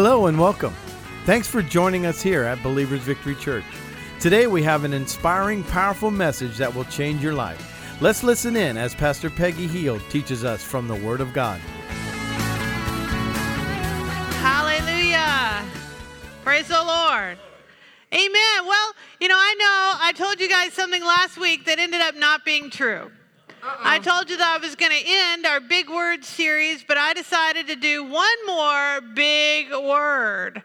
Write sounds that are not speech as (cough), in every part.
Hello and welcome. Thanks for joining us here at Believers Victory Church. Today we have an inspiring, powerful message that will change your life. Let's listen in as Pastor Peggy Heald teaches us from the Word of God. Hallelujah. Praise the Lord. Amen. Well, you know, I know I told you guys something last week that ended up not being true. I told you that I was going to end our big word series, but I decided to do one more big word.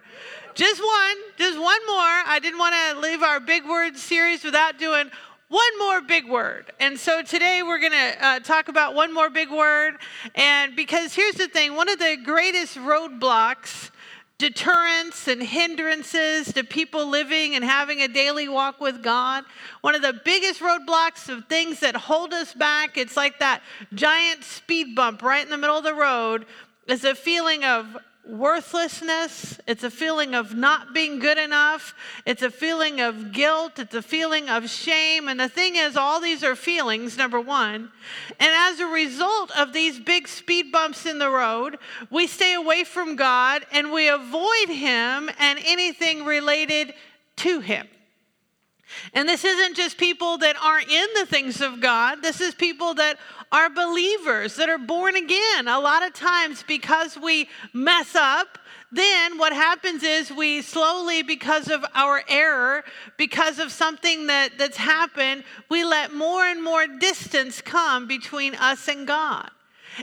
Just one, just one more. I didn't want to leave our big word series without doing one more big word. And so today we're going to uh, talk about one more big word. And because here's the thing one of the greatest roadblocks deterrents and hindrances to people living and having a daily walk with God. One of the biggest roadblocks of things that hold us back, it's like that giant speed bump right in the middle of the road, is a feeling of worthlessness. It's a feeling of not being good enough. It's a feeling of guilt. It's a feeling of shame. And the thing is, all these are feelings, number one. And as a result of these big speed bumps in the road, we stay away from God and we avoid Him and anything related to Him. And this isn't just people that aren't in the things of God. This is people that are believers, that are born again. A lot of times, because we mess up, then what happens is we slowly, because of our error, because of something that, that's happened, we let more and more distance come between us and God.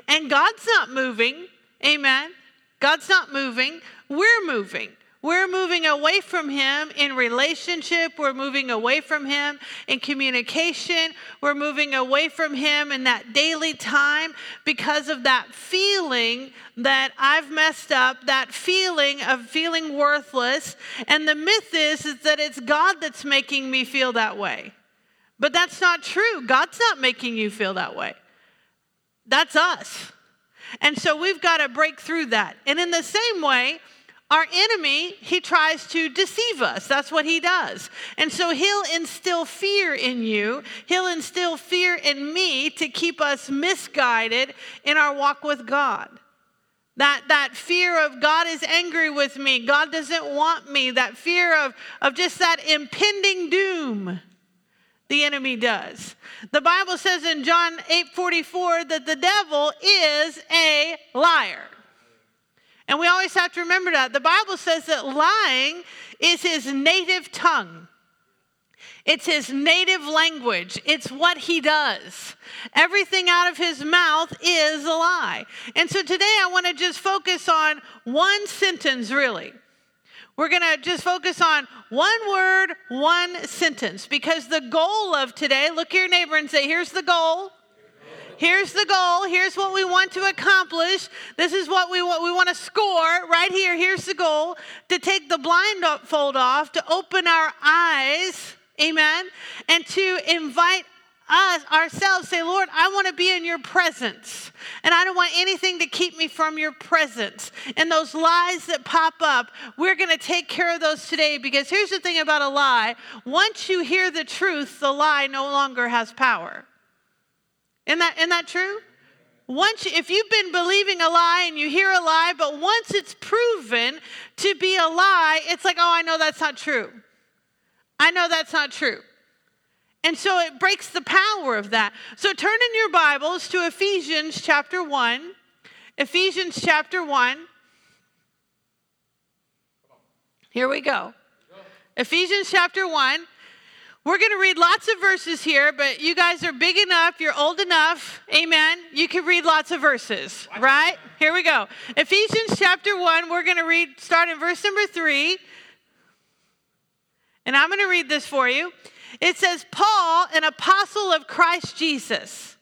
And God's not moving. Amen. God's not moving. We're moving. We're moving away from Him in relationship. We're moving away from Him in communication. We're moving away from Him in that daily time because of that feeling that I've messed up, that feeling of feeling worthless. And the myth is, is that it's God that's making me feel that way. But that's not true. God's not making you feel that way. That's us. And so we've got to break through that. And in the same way, our enemy, he tries to deceive us. That's what he does. And so he'll instill fear in you. He'll instill fear in me to keep us misguided in our walk with God. That, that fear of God is angry with me, God doesn't want me, that fear of, of just that impending doom the enemy does. The Bible says in John 8 44 that the devil is a liar. And we always have to remember that. The Bible says that lying is his native tongue. It's his native language. It's what he does. Everything out of his mouth is a lie. And so today I want to just focus on one sentence, really. We're going to just focus on one word, one sentence, because the goal of today, look at your neighbor and say, here's the goal. Here's the goal. Here's what we want to accomplish. This is what we want. We want to score right here. Here's the goal to take the blindfold off, to open our eyes, amen, and to invite us ourselves say lord i want to be in your presence and i don't want anything to keep me from your presence and those lies that pop up we're going to take care of those today because here's the thing about a lie once you hear the truth the lie no longer has power isn't that, isn't that true? Once, if you've been believing a lie and you hear a lie, but once it's proven to be a lie, it's like, oh, I know that's not true. I know that's not true. And so it breaks the power of that. So turn in your Bibles to Ephesians chapter 1. Ephesians chapter 1. Here we go. Ephesians chapter 1. We're going to read lots of verses here, but you guys are big enough, you're old enough, amen. You can read lots of verses, right? Here we go. Ephesians chapter 1, we're going to read, start in verse number 3. And I'm going to read this for you. It says, Paul, an apostle of Christ Jesus,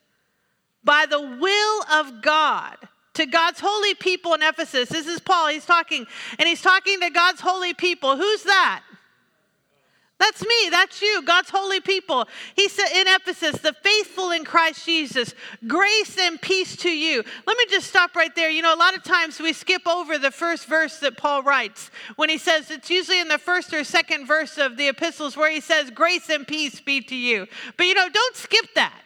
by the will of God, to God's holy people in Ephesus. This is Paul, he's talking, and he's talking to God's holy people. Who's that? That's me. That's you. God's holy people. He said in Ephesus, the faithful in Christ Jesus, grace and peace to you. Let me just stop right there. You know, a lot of times we skip over the first verse that Paul writes when he says, it's usually in the first or second verse of the epistles where he says, grace and peace be to you. But you know, don't skip that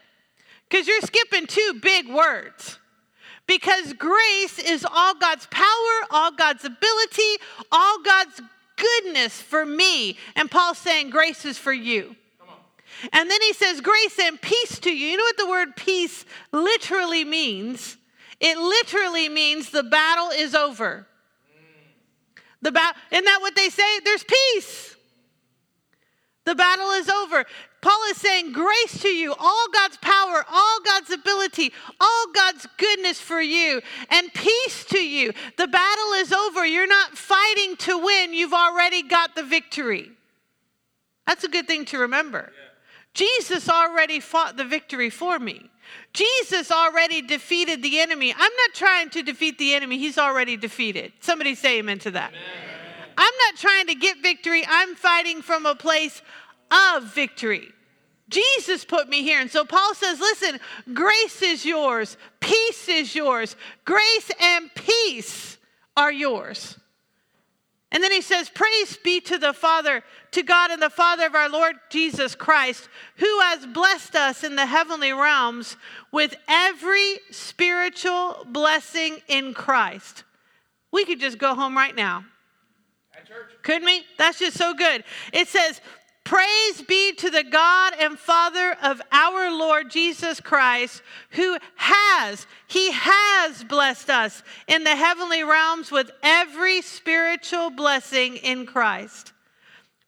because you're skipping two big words. Because grace is all God's power, all God's ability, all God's goodness for me. And Paul's saying grace is for you. And then he says, Grace and peace to you. You know what the word peace literally means? It literally means the battle is over. The ba- isn't that what they say? There's peace. The battle is over. Paul is saying, Grace to you, all God's power, all God's ability, all God's goodness for you, and peace to you. The battle is over. You're not fighting to win, you've already got the victory. That's a good thing to remember. Yeah. Jesus already fought the victory for me. Jesus already defeated the enemy. I'm not trying to defeat the enemy, he's already defeated. Somebody say amen to that. Amen. I'm not trying to get victory, I'm fighting from a place of victory. Jesus put me here. And so Paul says, listen, grace is yours, peace is yours, grace and peace are yours. And then he says, Praise be to the Father, to God and the Father of our Lord Jesus Christ, who has blessed us in the heavenly realms with every spiritual blessing in Christ. We could just go home right now. Couldn't we? That's just so good. It says, Praise be to the God and Father of our Lord Jesus Christ, who has, He has blessed us in the heavenly realms with every spiritual blessing in Christ.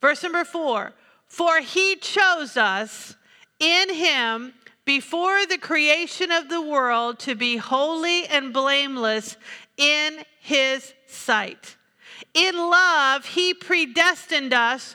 Verse number four For He chose us in Him before the creation of the world to be holy and blameless in His sight. In love, He predestined us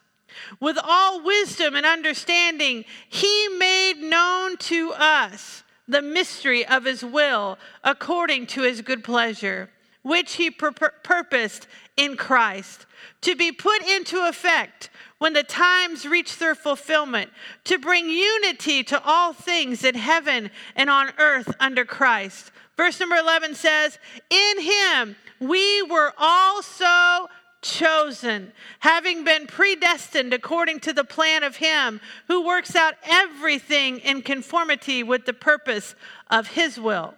with all wisdom and understanding, he made known to us the mystery of his will according to his good pleasure, which he pur- purposed in Christ to be put into effect when the times reach their fulfillment, to bring unity to all things in heaven and on earth under Christ. Verse number 11 says, In him we were also chosen, having been predestined according to the plan of Him who works out everything in conformity with the purpose of His will.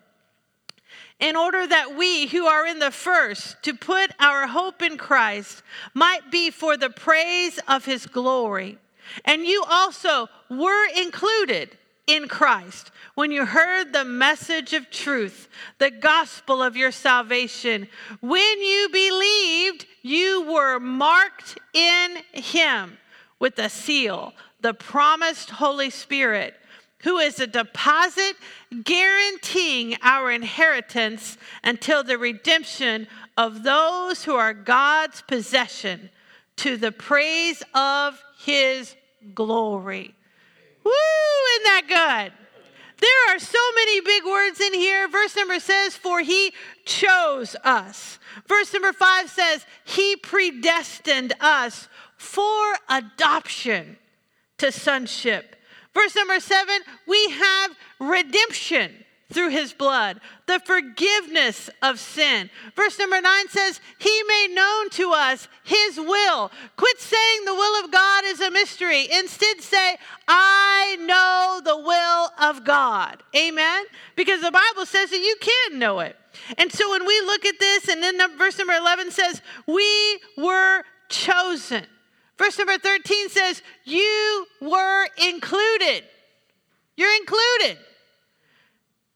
In order that we who are in the first to put our hope in Christ might be for the praise of His glory. And you also were included in Christ when you heard the message of truth, the gospel of your salvation. When you believed, you were marked in Him with a seal, the promised Holy Spirit, who is a deposit guaranteeing our inheritance until the redemption of those who are God's possession to the praise of His glory. Woo, isn't that good? There are so many big words in here. Verse number says, For he chose us. Verse number five says, He predestined us for adoption to sonship. Verse number seven, we have redemption through his blood, the forgiveness of sin. Verse number nine says, He made known to us his will. Quit saying the will of God is a mystery. Instead, say, I know the will of God. Amen? Because the Bible says that you can know it. And so when we look at this, and then verse number 11 says, We were chosen. Verse number 13 says, You were included. You're included.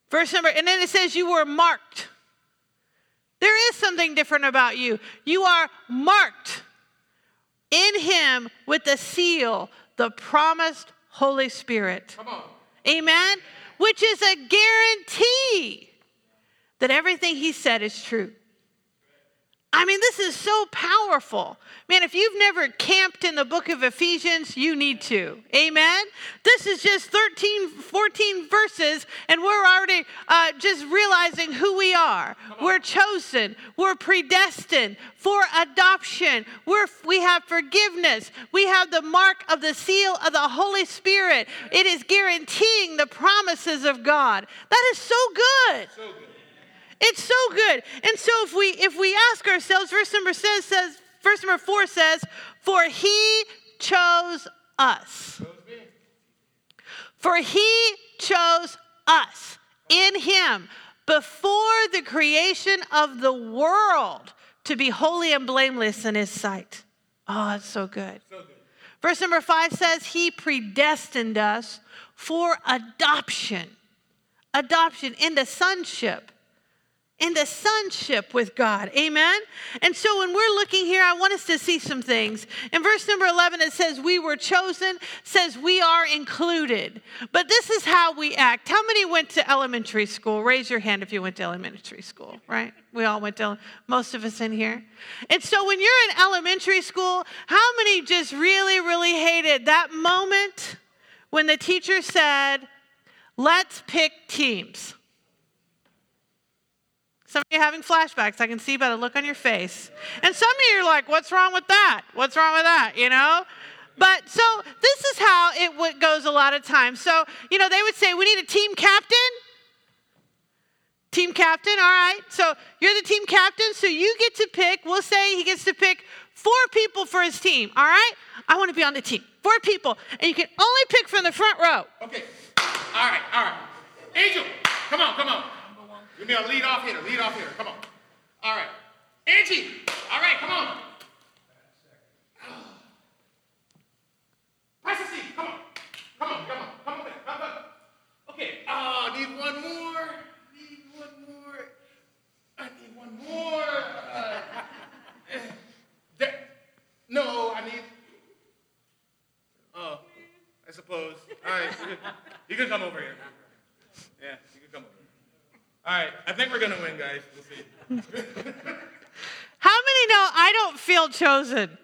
Verse number, and then it says, You were marked. There is something different about you. You are marked in Him with the seal, the promised Holy Spirit. Amen? Which is a guarantee that everything He said is true. I mean, this is so powerful. Man, if you've never camped in the book of Ephesians, you need to. Amen? This is just 13, 14 verses, and we're already uh, just realizing who we are. We're chosen, we're predestined for adoption, we're, we have forgiveness, we have the mark of the seal of the Holy Spirit. It is guaranteeing the promises of God. That is so good. So good. It's so good. And so if we if we ask ourselves, verse number says says verse number four says, For he chose us. For he chose us in him before the creation of the world to be holy and blameless in his sight. Oh, it's so good. So good. Verse number five says, He predestined us for adoption, adoption into sonship in the sonship with God. Amen? And so when we're looking here, I want us to see some things. In verse number 11, it says, We were chosen, says we are included. But this is how we act. How many went to elementary school? Raise your hand if you went to elementary school, right? We all went to, most of us in here. And so when you're in elementary school, how many just really, really hated that moment when the teacher said, Let's pick teams? Some of you having flashbacks. I can see by the look on your face. And some of you are like, what's wrong with that? What's wrong with that? You know? But so this is how it goes a lot of times. So, you know, they would say, we need a team captain. Team captain, all right. So you're the team captain, so you get to pick, we'll say he gets to pick four people for his team, all right? I want to be on the team. Four people. And you can only pick from the front row. Okay. All right, all right. Angel, come on, come on. Give me a lead off hitter. Lead off hitter. Come on. All right. Angie. All right, come on. Seat. Come on. Come on, come on. Come on. Come on. Okay. Oh, I need one more. Need one more. I need one more. Uh, (laughs) there. No, I need. Oh, I suppose. All right. You can come over here. Yeah, you can come over. All right, I think we're gonna win, guys. We'll see. How many know I don't feel chosen?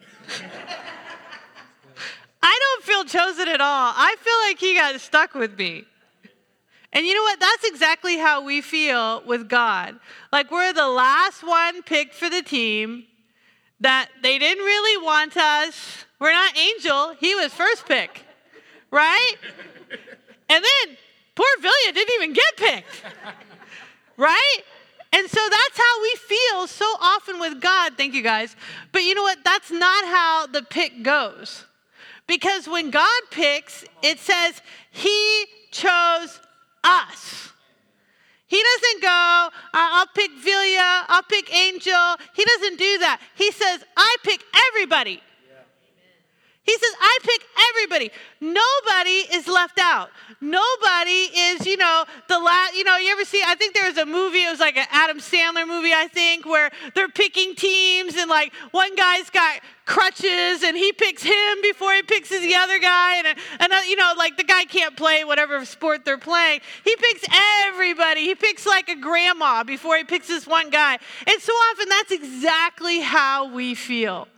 I don't feel chosen at all. I feel like he got stuck with me. And you know what? That's exactly how we feel with God. Like we're the last one picked for the team, that they didn't really want us. We're not Angel, he was first pick, right? And then poor Villia didn't even get picked right? And so that's how we feel so often with God. Thank you guys. But you know what? That's not how the pick goes. Because when God picks, it says He chose us. He doesn't go, uh, I'll pick Villia, I'll pick Angel. He doesn't do that. He says, I pick everybody. He says, I pick everybody. Nobody is left out. Nobody is, you know, the last, you know, you ever see, I think there was a movie, it was like an Adam Sandler movie, I think, where they're picking teams and like one guy's got crutches and he picks him before he picks the other guy. And, and uh, you know, like the guy can't play whatever sport they're playing. He picks everybody. He picks like a grandma before he picks this one guy. And so often that's exactly how we feel.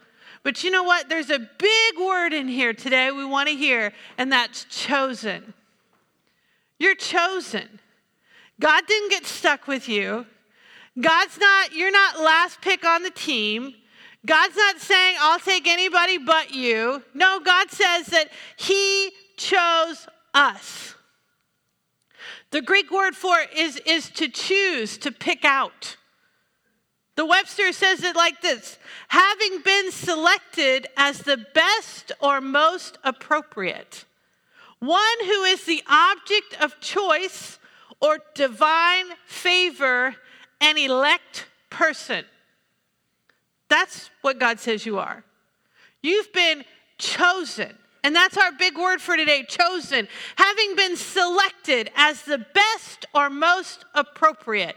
But you know what? There's a big word in here today we want to hear, and that's chosen. You're chosen. God didn't get stuck with you. God's not, you're not last pick on the team. God's not saying, I'll take anybody but you. No, God says that He chose us. The Greek word for it is, is to choose, to pick out. The Webster says it like this having been selected as the best or most appropriate, one who is the object of choice or divine favor, an elect person. That's what God says you are. You've been chosen. And that's our big word for today chosen. Having been selected as the best or most appropriate.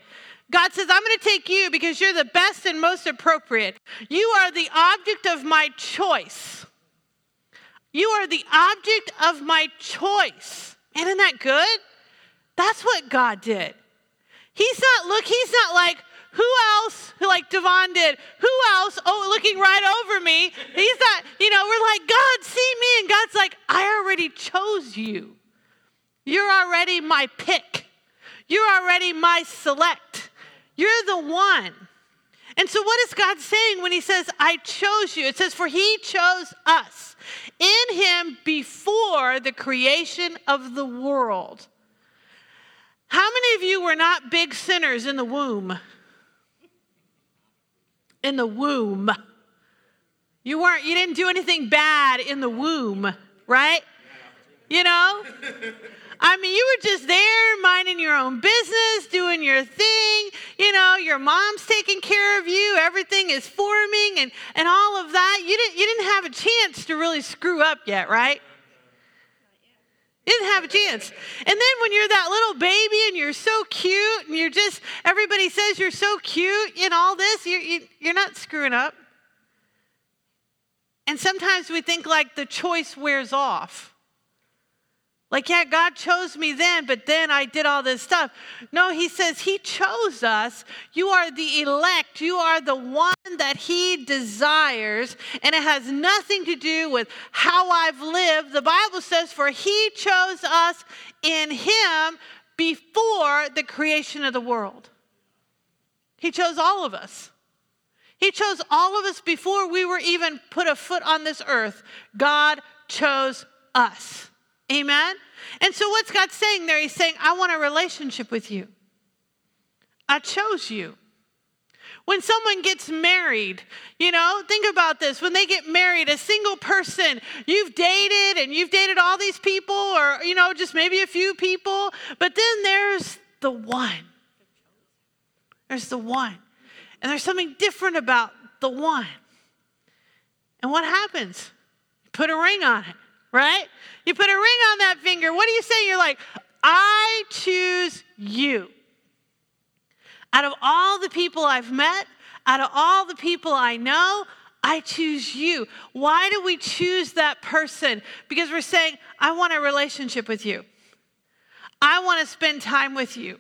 God says, I'm going to take you because you're the best and most appropriate. You are the object of my choice. You are the object of my choice. Isn't that good? That's what God did. He's not, look, he's not like, who else, like Devon did, who else, oh, looking right over me, he's not, you know, we're like, God, see me. And God's like, I already chose you. You're already my pick. You're already my select. You're the one. And so, what is God saying when He says, I chose you? It says, For He chose us in Him before the creation of the world. How many of you were not big sinners in the womb? In the womb. You weren't, you didn't do anything bad in the womb, right? You know? I mean, you were just there minding your own business, doing your thing. You know, your mom's taking care of you. Everything is forming and, and all of that. You didn't, you didn't have a chance to really screw up yet, right? You didn't have a chance. And then when you're that little baby and you're so cute and you're just, everybody says you're so cute in all this, you're, you, you're not screwing up. And sometimes we think like the choice wears off. Like, yeah, God chose me then, but then I did all this stuff. No, he says he chose us. You are the elect. You are the one that he desires. And it has nothing to do with how I've lived. The Bible says, for he chose us in him before the creation of the world. He chose all of us. He chose all of us before we were even put a foot on this earth. God chose us. Amen? And so, what's God saying there? He's saying, I want a relationship with you. I chose you. When someone gets married, you know, think about this. When they get married, a single person, you've dated and you've dated all these people, or, you know, just maybe a few people, but then there's the one. There's the one. And there's something different about the one. And what happens? Put a ring on it right? You put a ring on that finger. What do you say? You're like, I choose you. Out of all the people I've met, out of all the people I know, I choose you. Why do we choose that person? Because we're saying, I want a relationship with you. I want to spend time with you.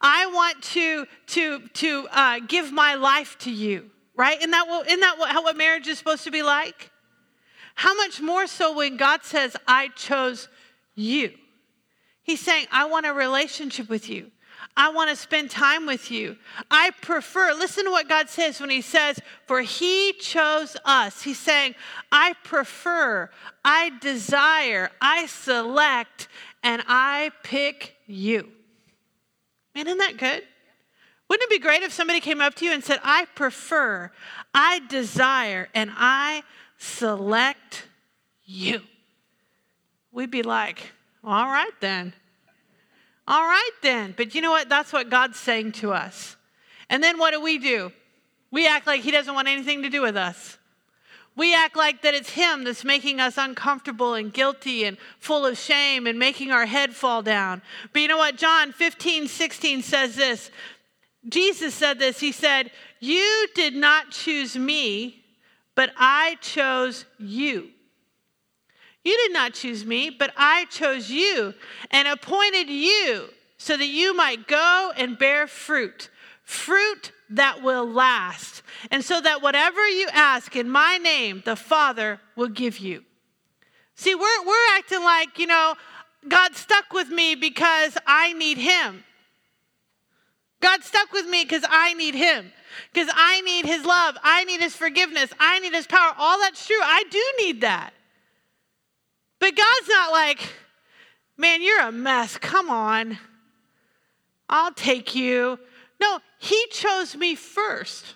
I want to, to, to uh, give my life to you, right? Isn't that, what, isn't that what, what marriage is supposed to be like? How much more so when God says, I chose you? He's saying, I want a relationship with you. I want to spend time with you. I prefer, listen to what God says when He says, For He chose us. He's saying, I prefer, I desire, I select, and I pick you. Man, isn't that good? Wouldn't it be great if somebody came up to you and said, I prefer, I desire, and I select you. We'd be like, all right then. All right then. But you know what? That's what God's saying to us. And then what do we do? We act like He doesn't want anything to do with us. We act like that it's Him that's making us uncomfortable and guilty and full of shame and making our head fall down. But you know what? John 15, 16 says this. Jesus said this. He said, You did not choose me, but I chose you. You did not choose me, but I chose you and appointed you so that you might go and bear fruit, fruit that will last, and so that whatever you ask in my name, the Father will give you. See, we're, we're acting like, you know, God stuck with me because I need Him. God stuck with me because I need Him because I need his love. I need his forgiveness. I need his power. All that's true. I do need that. But God's not like, man, you're a mess. Come on. I'll take you. No, he chose me first.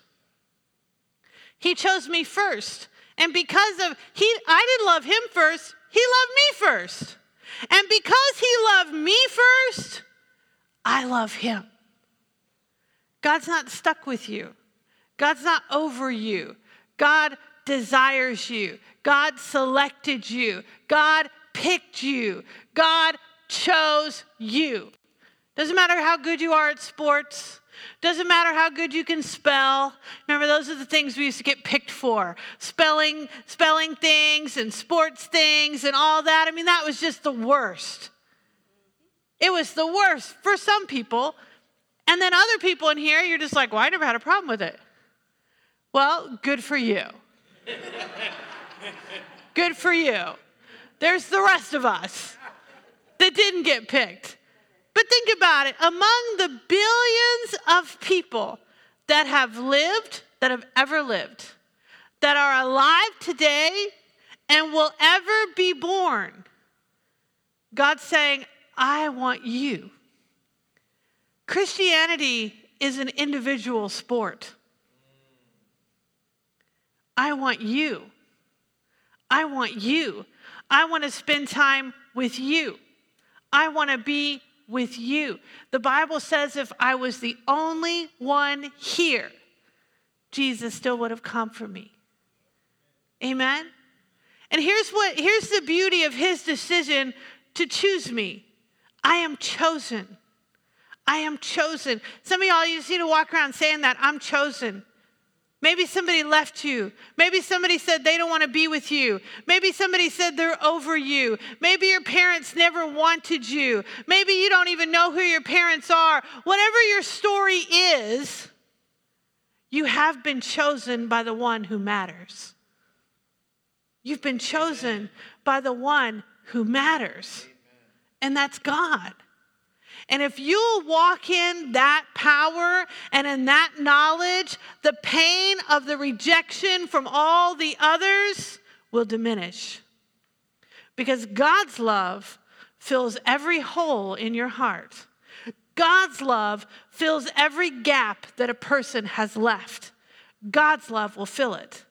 He chose me first. And because of he I didn't love him first, he loved me first. And because he loved me first, I love him. God's not stuck with you. God's not over you. God desires you. God selected you. God picked you. God chose you. Doesn't matter how good you are at sports. Doesn't matter how good you can spell. Remember, those are the things we used to get picked for. Spelling, spelling things and sports things and all that. I mean, that was just the worst. It was the worst for some people. And then other people in here, you're just like, well, I never had a problem with it. Well, good for you. (laughs) good for you. There's the rest of us that didn't get picked. But think about it among the billions of people that have lived, that have ever lived, that are alive today and will ever be born, God's saying, I want you. Christianity is an individual sport. I want you. I want you. I want to spend time with you. I want to be with you. The Bible says if I was the only one here, Jesus still would have come for me. Amen. And here's what here's the beauty of his decision to choose me. I am chosen. I am chosen. Some of y'all you just need to walk around saying that I'm chosen. Maybe somebody left you. Maybe somebody said they don't want to be with you. Maybe somebody said they're over you. Maybe your parents never wanted you. Maybe you don't even know who your parents are. Whatever your story is, you have been chosen by the one who matters. You've been chosen by the one who matters, and that's God. And if you walk in that power and in that knowledge, the pain of the rejection from all the others will diminish. Because God's love fills every hole in your heart. God's love fills every gap that a person has left. God's love will fill it.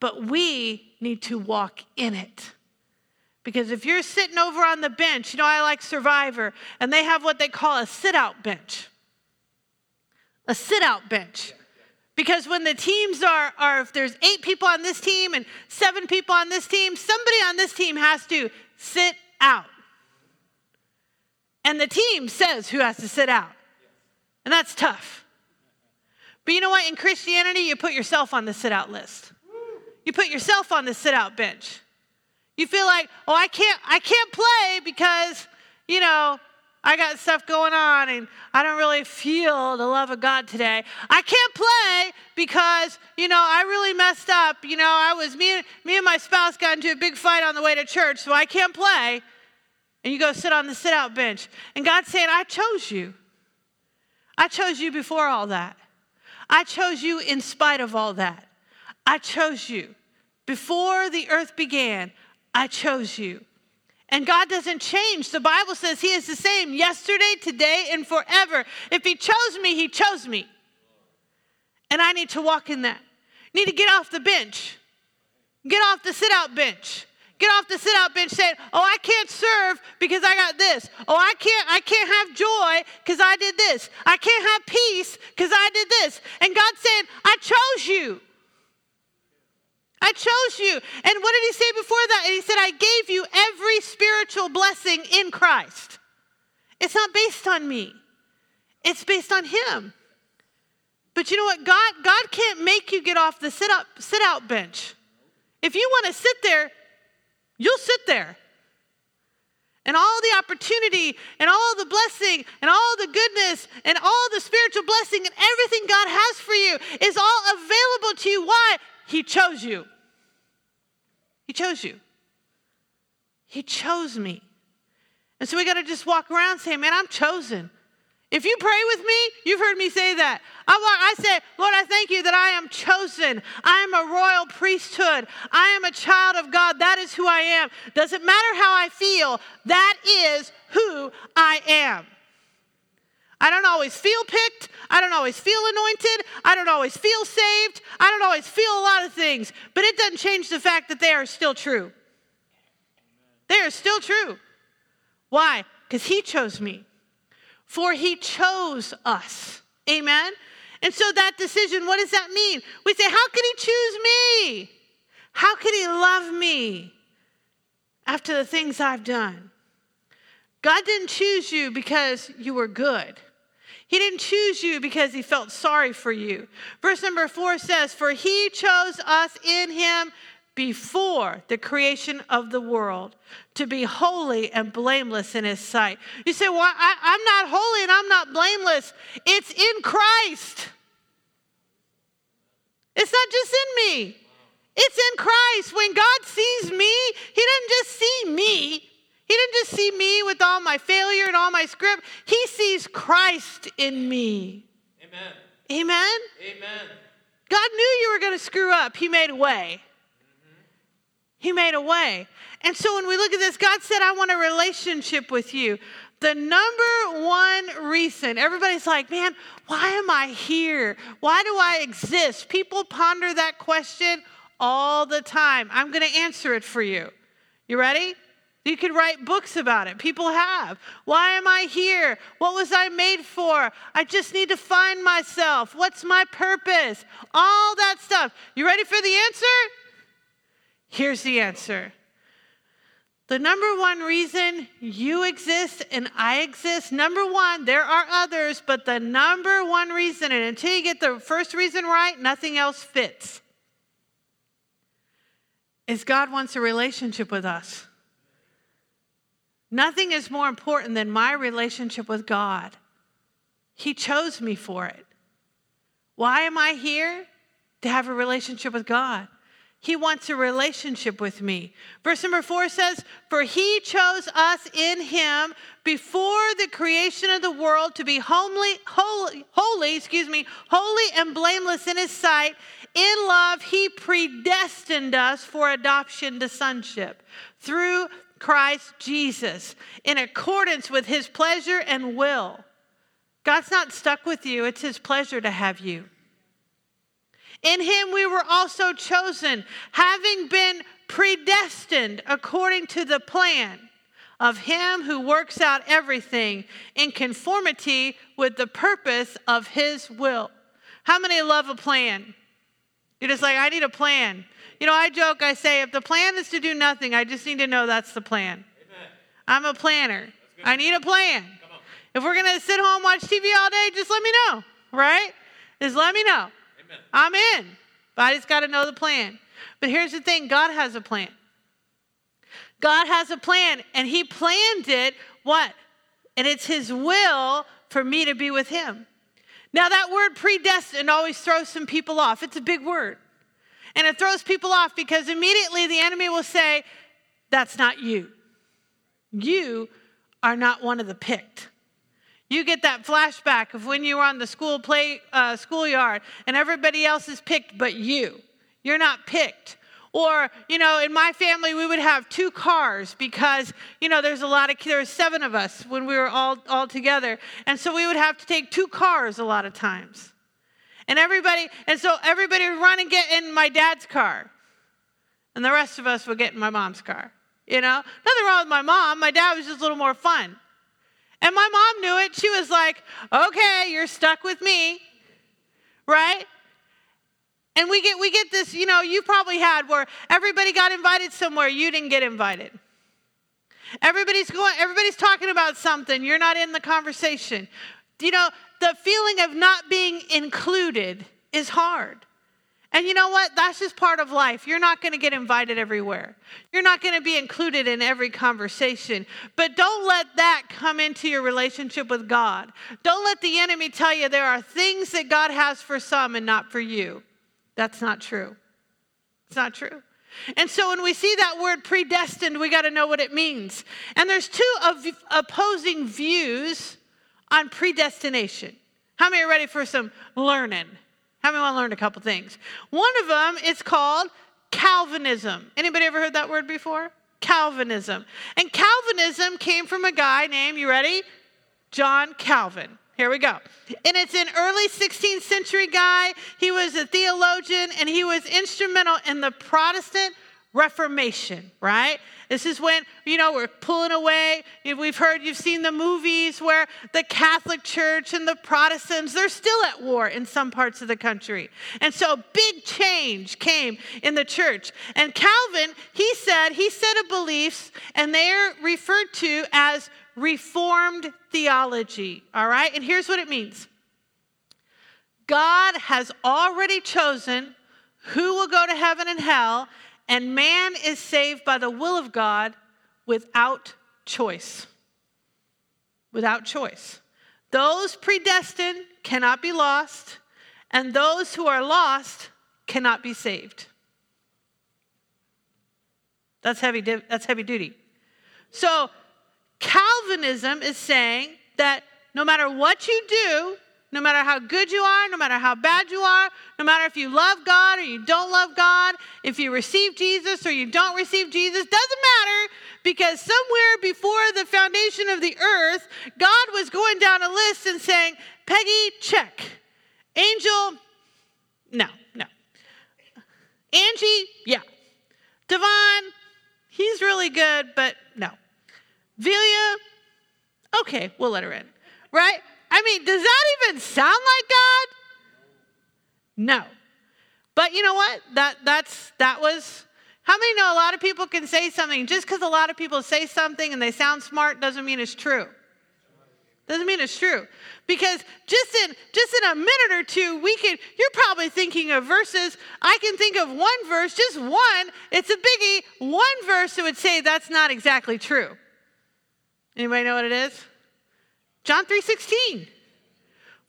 But we need to walk in it. Because if you're sitting over on the bench, you know, I like Survivor, and they have what they call a sit out bench. A sit out bench. Because when the teams are, are, if there's eight people on this team and seven people on this team, somebody on this team has to sit out. And the team says who has to sit out. And that's tough. But you know what? In Christianity, you put yourself on the sit out list. You put yourself on the sit out bench. You feel like, oh, I can't, I can't play because, you know, I got stuff going on and I don't really feel the love of God today. I can't play because, you know, I really messed up. You know, I was, me, me and my spouse got into a big fight on the way to church, so I can't play. And you go sit on the sit out bench. And God's saying, I chose you. I chose you before all that. I chose you in spite of all that. I chose you. Before the earth began, I chose you. And God doesn't change. The Bible says He is the same yesterday, today, and forever. If He chose me, He chose me. And I need to walk in that. Need to get off the bench, get off the sit out bench. Get off the sit out bench saying, "Oh, I can't serve because I got this. Oh, I can't I can't have joy because I did this. I can't have peace because I did this." And God's saying, "I chose you." I chose you. And what did he say before that? And he said, I gave you every spiritual blessing in Christ. It's not based on me, it's based on him. But you know what? God, God can't make you get off the sit up, sit out bench. If you want to sit there, you'll sit there. And all the opportunity and all the blessing and all the goodness and all the spiritual blessing and everything God has for you is all available to you. Why? He chose you. He chose you. He chose me. And so we got to just walk around saying, Man, I'm chosen. If you pray with me, you've heard me say that. I, I say, Lord, I thank you that I am chosen. I am a royal priesthood. I am a child of God. That is who I am. Doesn't matter how I feel, that is who I am. I don't always feel picked. I don't always feel anointed. I don't always feel saved. I don't always feel a lot of things. But it doesn't change the fact that they are still true. They are still true. Why? Because He chose me. For He chose us. Amen? And so that decision, what does that mean? We say, How can He choose me? How can He love me after the things I've done? God didn't choose you because you were good. He didn't choose you because he felt sorry for you. Verse number four says, For he chose us in him before the creation of the world to be holy and blameless in his sight. You say, Well, I, am not holy and I'm not blameless. It's in Christ. It's not just in me. It's in Christ. When God sees me, He doesn't just see me. He didn't just see me with all my failure and all my script. He sees Christ in me. Amen. Amen? Amen. God knew you were going to screw up. He made a way. He made a way. And so when we look at this, God said, I want a relationship with you. The number one reason, everybody's like, man, why am I here? Why do I exist? People ponder that question all the time. I'm going to answer it for you. You ready? You could write books about it. People have. Why am I here? What was I made for? I just need to find myself. What's my purpose? All that stuff. You ready for the answer? Here's the answer. The number one reason you exist and I exist, number one, there are others, but the number one reason, and until you get the first reason right, nothing else fits, is God wants a relationship with us. Nothing is more important than my relationship with God. He chose me for it. Why am I here? To have a relationship with God. He wants a relationship with me. Verse number four says, For he chose us in him before the creation of the world to be homely, holy, holy, excuse me, holy and blameless in his sight. In love, he predestined us for adoption to sonship through Christ Jesus in accordance with his pleasure and will. God's not stuck with you, it's his pleasure to have you. In him we were also chosen, having been predestined according to the plan of him who works out everything in conformity with the purpose of his will. How many love a plan? You're just like, I need a plan. You know, I joke, I say, if the plan is to do nothing, I just need to know that's the plan. Amen. I'm a planner. I need a plan. If we're going to sit home watch TV all day, just let me know, right? Just let me know. Amen. I'm in. But I just got to know the plan. But here's the thing God has a plan. God has a plan, and He planned it, what? And it's His will for me to be with Him. Now, that word predestined always throws some people off. It's a big word. And it throws people off because immediately the enemy will say, That's not you. You are not one of the picked. You get that flashback of when you were on the school play uh, schoolyard and everybody else is picked but you. You're not picked. Or, you know, in my family, we would have two cars because, you know, there's a lot of, there were seven of us when we were all, all together. And so we would have to take two cars a lot of times. And everybody, and so everybody would run and get in my dad's car. And the rest of us would get in my mom's car. You know, nothing wrong with my mom. My dad was just a little more fun. And my mom knew it. She was like, okay, you're stuck with me. Right? And we get we get this, you know, you probably had where everybody got invited somewhere, you didn't get invited. Everybody's going everybody's talking about something, you're not in the conversation. You know, the feeling of not being included is hard. And you know what? That's just part of life. You're not going to get invited everywhere. You're not going to be included in every conversation. But don't let that come into your relationship with God. Don't let the enemy tell you there are things that God has for some and not for you. That's not true. It's not true. And so when we see that word predestined, we got to know what it means. And there's two of opposing views on predestination. How many are ready for some learning? How many want to learn a couple things? One of them is called Calvinism. Anybody ever heard that word before? Calvinism. And Calvinism came from a guy named, you ready? John Calvin. Here we go. And it's an early 16th century guy. He was a theologian and he was instrumental in the Protestant Reformation, right? This is when, you know, we're pulling away. We've heard, you've seen the movies where the Catholic Church and the Protestants, they're still at war in some parts of the country. And so big change came in the church. And Calvin, he said, he set of beliefs, and they're referred to as Reformed theology, all right? And here's what it means God has already chosen who will go to heaven and hell and man is saved by the will of God without choice. Without choice. those predestined cannot be lost, and those who are lost cannot be saved. That's heavy, that's heavy duty. So, Calvinism is saying that no matter what you do, no matter how good you are, no matter how bad you are, no matter if you love God or you don't love God, if you receive Jesus or you don't receive Jesus, doesn't matter because somewhere before the foundation of the earth, God was going down a list and saying, Peggy, check. Angel, no, no. Angie, yeah. Devon, he's really good, but no. Velia, okay, we'll let her in, right? I mean, does that even sound like God? No. But you know what? That that's that was how many know a lot of people can say something just because a lot of people say something and they sound smart doesn't mean it's true. Doesn't mean it's true. Because just in just in a minute or two, we can you're probably thinking of verses. I can think of one verse, just one. It's a biggie. One verse that would say that's not exactly true. Anybody know what it is? John 3:16.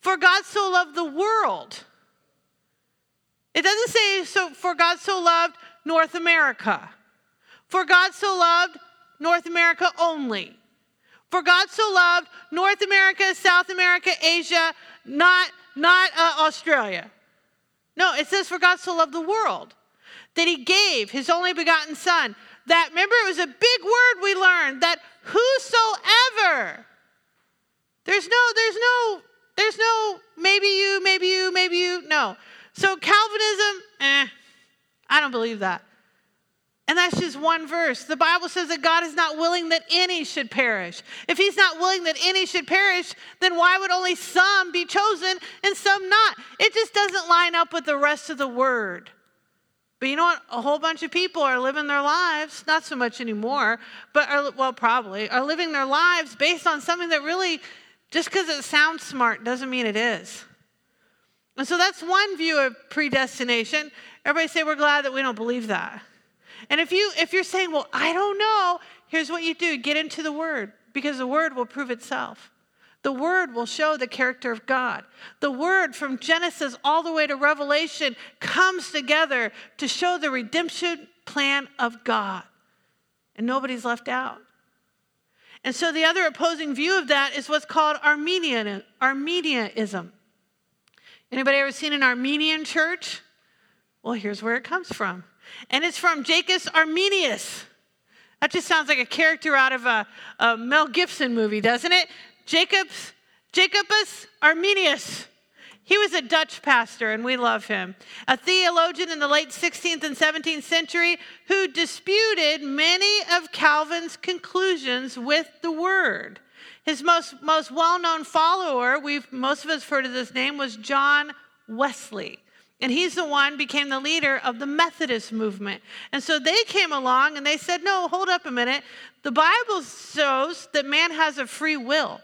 For God so loved the world. It doesn't say so for God so loved North America. For God so loved North America only. For God so loved North America, South America, Asia, not not uh, Australia. No, it says for God so loved the world that he gave his only begotten son. That remember it was a big word we learned that whosoever there's no, there's no, there's no maybe you, maybe you, maybe you. No. So Calvinism, eh, I don't believe that. And that's just one verse. The Bible says that God is not willing that any should perish. If He's not willing that any should perish, then why would only some be chosen and some not? It just doesn't line up with the rest of the Word. But you know what? A whole bunch of people are living their lives, not so much anymore, but are, well, probably, are living their lives based on something that really just because it sounds smart doesn't mean it is. And so that's one view of predestination. Everybody say we're glad that we don't believe that. And if you if you're saying, "Well, I don't know," here's what you do. Get into the word because the word will prove itself. The word will show the character of God. The word from Genesis all the way to Revelation comes together to show the redemption plan of God. And nobody's left out. And so the other opposing view of that is what's called Arminian, Arminianism. Anybody ever seen an Armenian church? Well, here's where it comes from. And it's from Jacobus Arminius. That just sounds like a character out of a, a Mel Gibson movie, doesn't it? Jacobus, Jacobus Arminius. He was a Dutch pastor, and we love him. A theologian in the late 16th and 17th century who disputed many of Calvin's conclusions with the word. His most, most well known follower, we've, most of us heard of this name, was John Wesley. And he's the one became the leader of the Methodist movement. And so they came along and they said, no, hold up a minute. The Bible shows that man has a free will.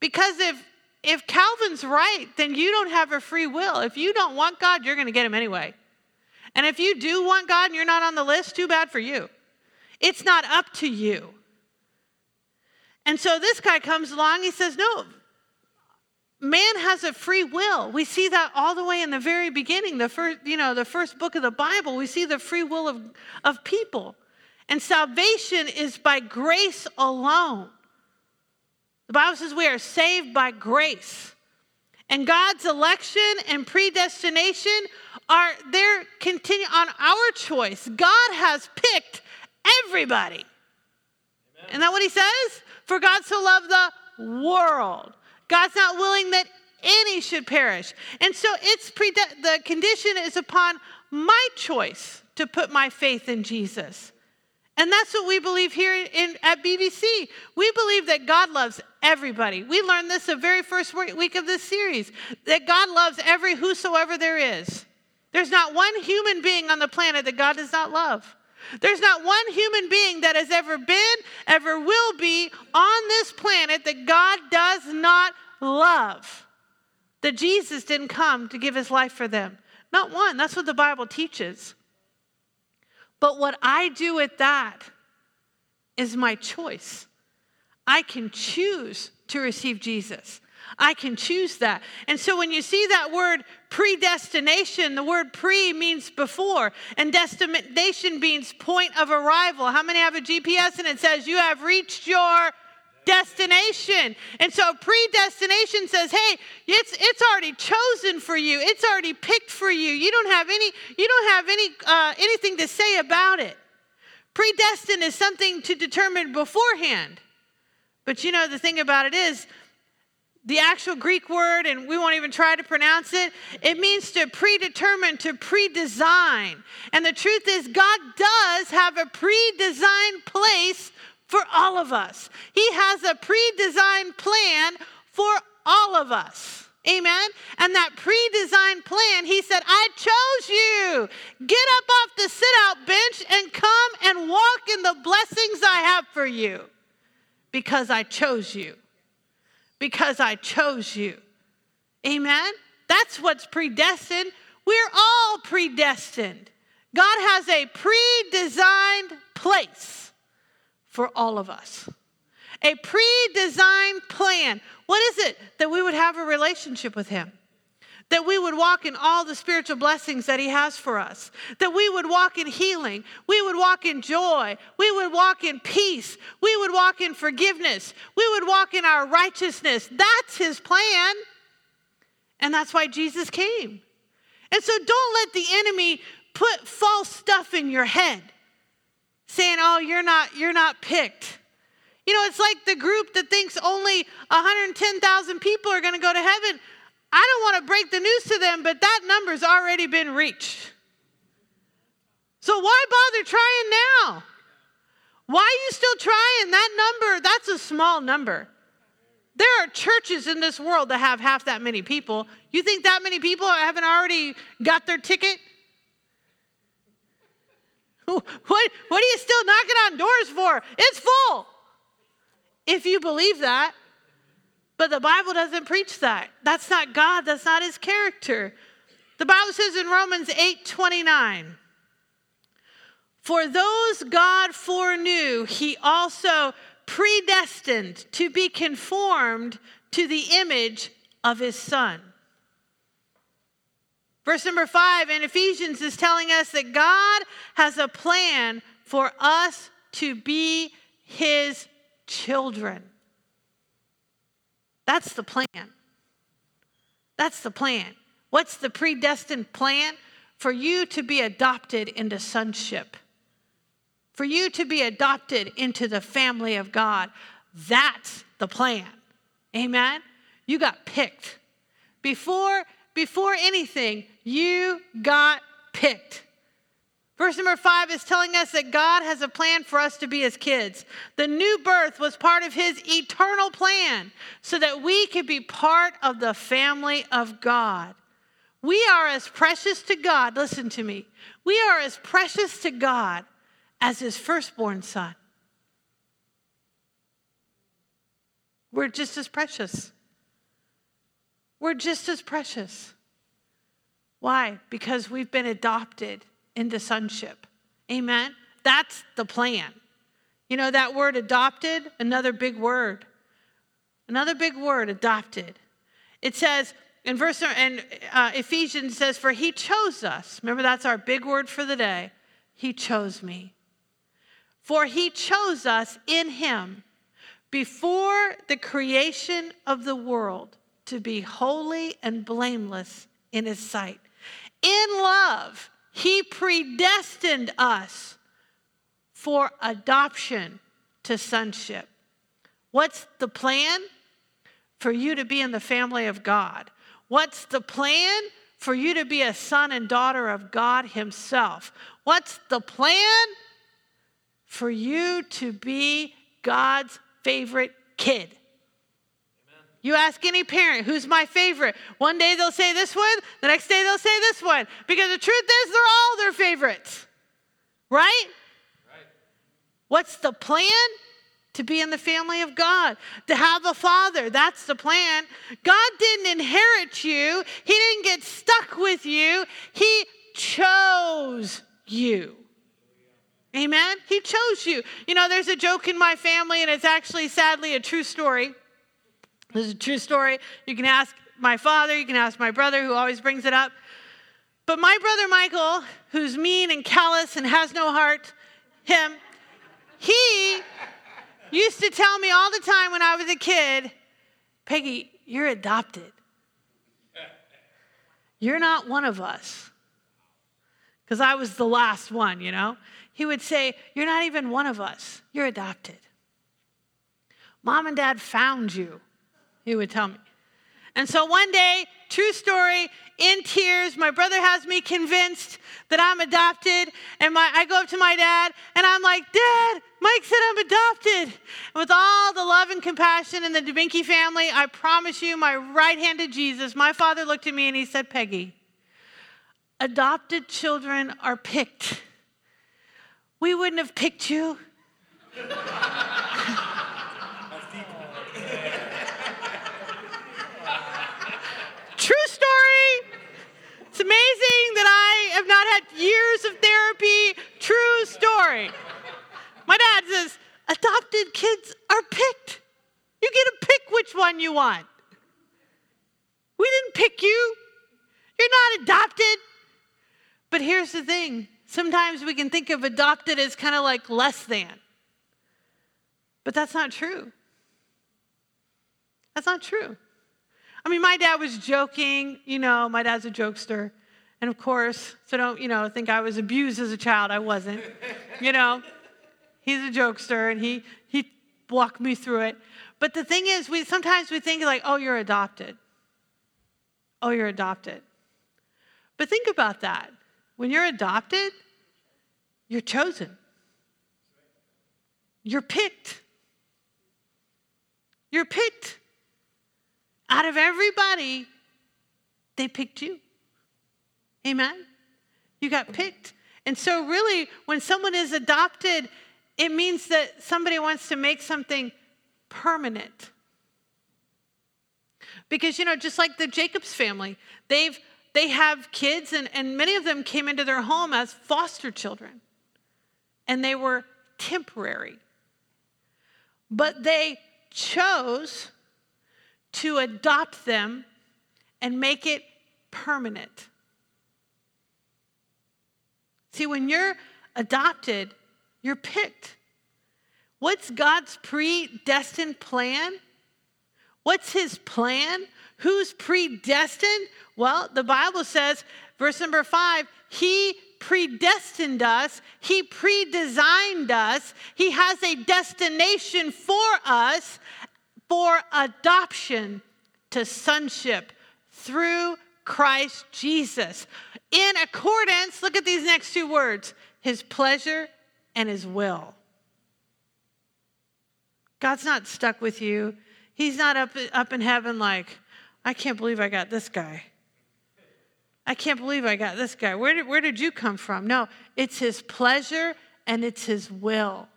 Because if if Calvin's right, then you don't have a free will. If you don't want God, you're going to get him anyway. And if you do want God and you're not on the list, too bad for you. It's not up to you. And so this guy comes along, he says, No, man has a free will. We see that all the way in the very beginning, the first, you know, the first book of the Bible. We see the free will of, of people. And salvation is by grace alone. The Bible says we are saved by grace. And God's election and predestination are there continue on our choice. God has picked everybody. Amen. Isn't that what he says? For God so loved the world. God's not willing that any should perish. And so it's prede- the condition is upon my choice to put my faith in Jesus. And that's what we believe here in, at BBC. We believe that God loves everybody. We learned this the very first week of this series that God loves every whosoever there is. There's not one human being on the planet that God does not love. There's not one human being that has ever been, ever will be on this planet that God does not love. That Jesus didn't come to give his life for them. Not one. That's what the Bible teaches. But what I do with that is my choice. I can choose to receive Jesus. I can choose that. And so when you see that word predestination, the word pre means before, and destination means point of arrival. How many have a GPS and it says you have reached your destination. And so predestination says, hey, it's it's already chosen for you. It's already picked for you. You don't have any you don't have any uh, anything to say about it. Predestined is something to determine beforehand. But you know the thing about it is the actual Greek word, and we won't even try to pronounce it, it means to predetermine, to pre-design. And the truth is, God does have a pre-designed place for all of us. He has a pre-designed plan for all of us. Amen. And that pre designed plan, he said, I chose you. Get up off the sit out bench and come and walk in the blessings I have for you because I chose you because I chose you. Amen? That's what's predestined. We're all predestined. God has a pre designed place for all of us, a pre designed plan. What is it? That we would have a relationship with Him that we would walk in all the spiritual blessings that He has for us, that we would walk in healing, we would walk in joy, we would walk in peace, we would walk in forgiveness, we would walk in our righteousness. That's His plan. And that's why Jesus came. And so don't let the enemy put false stuff in your head saying, "Oh, you're not you're not picked." You know, it's like the group that thinks only 110,000 people are going to go to heaven. I don't want to break the news to them, but that number's already been reached. So why bother trying now? Why are you still trying? That number, that's a small number. There are churches in this world that have half that many people. You think that many people haven't already got their ticket? (laughs) What, what are you still knocking on doors for? It's full. If you believe that. But the Bible doesn't preach that. That's not God, that's not his character. The Bible says in Romans 8 29, for those God foreknew, he also predestined to be conformed to the image of his son. Verse number five in Ephesians is telling us that God has a plan for us to be his children. That's the plan. That's the plan. What's the predestined plan? For you to be adopted into sonship, for you to be adopted into the family of God. That's the plan. Amen? You got picked. Before, before anything, you got picked. Verse number five is telling us that God has a plan for us to be his kids. The new birth was part of his eternal plan so that we could be part of the family of God. We are as precious to God, listen to me, we are as precious to God as his firstborn son. We're just as precious. We're just as precious. Why? Because we've been adopted into sonship. Amen? That's the plan. You know, that word adopted, another big word. Another big word, adopted. It says in verse, and uh, Ephesians says, For he chose us. Remember, that's our big word for the day. He chose me. For he chose us in him before the creation of the world to be holy and blameless in his sight. In love, he predestined us for adoption to sonship. What's the plan? For you to be in the family of God. What's the plan? For you to be a son and daughter of God Himself. What's the plan? For you to be God's favorite kid. You ask any parent, who's my favorite? One day they'll say this one, the next day they'll say this one. Because the truth is, they're all their favorites. Right? right? What's the plan? To be in the family of God, to have a father. That's the plan. God didn't inherit you, He didn't get stuck with you, He chose you. Amen? He chose you. You know, there's a joke in my family, and it's actually sadly a true story. This is a true story. You can ask my father, you can ask my brother, who always brings it up. But my brother Michael, who's mean and callous and has no heart, him, he used to tell me all the time when I was a kid, Peggy, you're adopted. You're not one of us. Because I was the last one, you know? He would say, You're not even one of us. You're adopted. Mom and dad found you, he would tell me. And so one day, true story, in tears, my brother has me convinced that I'm adopted. And my, I go up to my dad and I'm like, Dad, Mike said I'm adopted. And with all the love and compassion in the DeBinky family, I promise you, my right hand to Jesus, my father looked at me and he said, Peggy, adopted children are picked. We wouldn't have picked you. (laughs) True story. It's amazing that I have not had years of therapy. True story. My dad says, adopted kids are picked. You get to pick which one you want. We didn't pick you. You're not adopted. But here's the thing sometimes we can think of adopted as kind of like less than. But that's not true. That's not true. I mean, my dad was joking, you know, my dad's a jokester. And of course, so don't, you know, think I was abused as a child. I wasn't. you know, he's a jokester and he he walked me through it. But the thing is, we sometimes we think like, oh, you're adopted. Oh, you're adopted. But think about that. When you're adopted, you're chosen. You're picked. You're picked. Out of everybody, they picked you. Amen? You got picked. And so, really, when someone is adopted, it means that somebody wants to make something permanent. Because, you know, just like the Jacobs family, they've they have kids, and, and many of them came into their home as foster children, and they were temporary. But they chose to adopt them and make it permanent. See, when you're adopted, you're picked. What's God's predestined plan? What's his plan? Who's predestined? Well, the Bible says, verse number five, He predestined us, He predesigned us, He has a destination for us for adoption to sonship through Christ Jesus. In accordance, look at these next two words His pleasure and His will. God's not stuck with you. He's not up, up in heaven like, I can't believe I got this guy. I can't believe I got this guy. Where did, where did you come from? No, it's his pleasure and it's his will.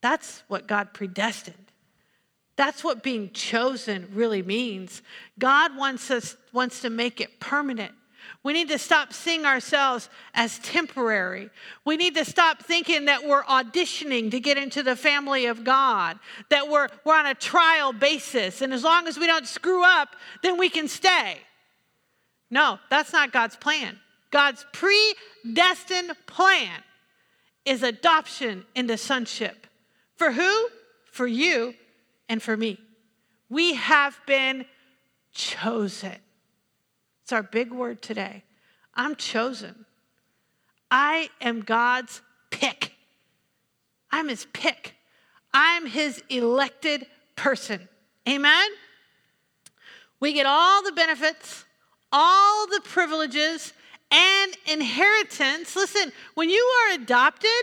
That's what God predestined. That's what being chosen really means. God wants us wants to make it permanent. We need to stop seeing ourselves as temporary. We need to stop thinking that we're auditioning to get into the family of God, that we're, we're on a trial basis, and as long as we don't screw up, then we can stay. No, that's not God's plan. God's predestined plan is adoption into sonship. For who? For you and for me. We have been chosen. It's our big word today. I'm chosen. I am God's pick. I'm his pick. I'm his elected person. Amen? We get all the benefits, all the privileges, and inheritance. Listen, when you are adopted,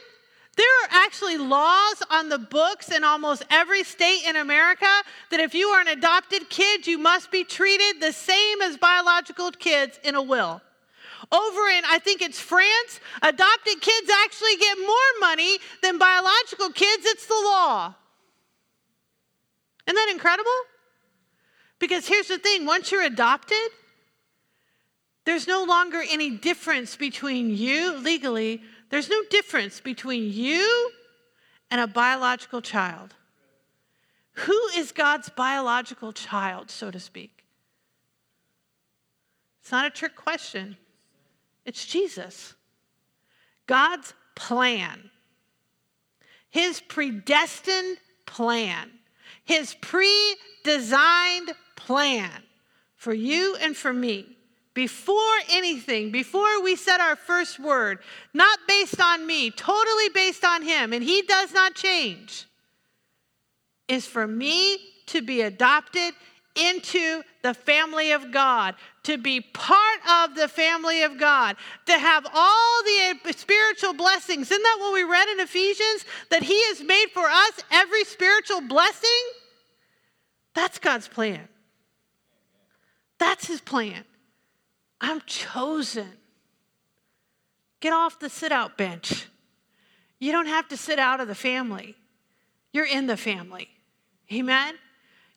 there are actually laws on the books in almost every state in America that if you are an adopted kid, you must be treated the same as biological kids in a will. Over in, I think it's France, adopted kids actually get more money than biological kids. It's the law. Isn't that incredible? Because here's the thing once you're adopted, there's no longer any difference between you legally there's no difference between you and a biological child. Who is God's biological child, so to speak? It's not a trick question, it's Jesus. God's plan, His predestined plan, His pre designed plan for you and for me before anything, before we said our first word, not based on me, totally based on Him, and He does not change, is for me to be adopted into the family of God, to be part of the family of God, to have all the spiritual blessings. Isn't that what we read in Ephesians? That He has made for us every spiritual blessing? That's God's plan. That's His plan. I'm chosen. Get off the sit out bench. You don't have to sit out of the family. You're in the family. Amen.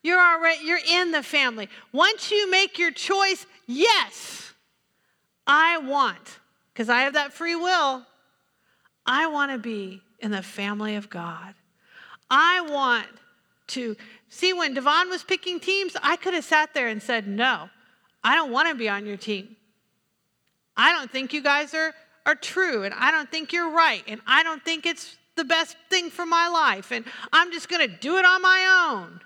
You're already you're in the family. Once you make your choice, yes, I want, because I have that free will, I want to be in the family of God. I want to see when Devon was picking teams, I could have sat there and said, No, I don't want to be on your team. I don't think you guys are, are true, and I don't think you're right, and I don't think it's the best thing for my life, and I'm just going to do it on my own.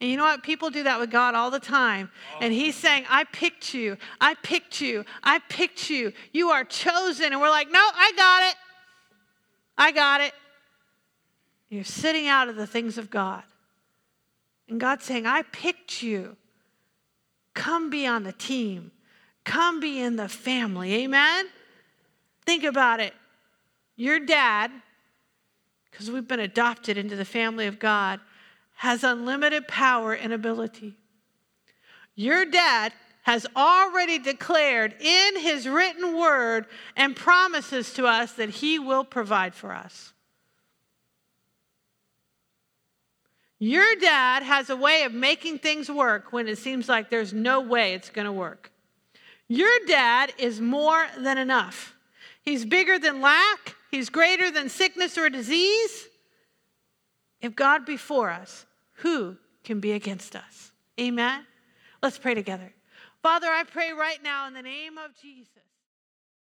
And you know what? People do that with God all the time. And He's saying, I picked you. I picked you. I picked you. You are chosen. And we're like, no, I got it. I got it. You're sitting out of the things of God. And God's saying, I picked you. Come be on the team. Come be in the family. Amen? Think about it. Your dad, because we've been adopted into the family of God, has unlimited power and ability. Your dad has already declared in his written word and promises to us that he will provide for us. Your dad has a way of making things work when it seems like there's no way it's going to work. Your dad is more than enough. He's bigger than lack, he's greater than sickness or disease. If God be for us, who can be against us? Amen. Let's pray together. Father, I pray right now in the name of Jesus.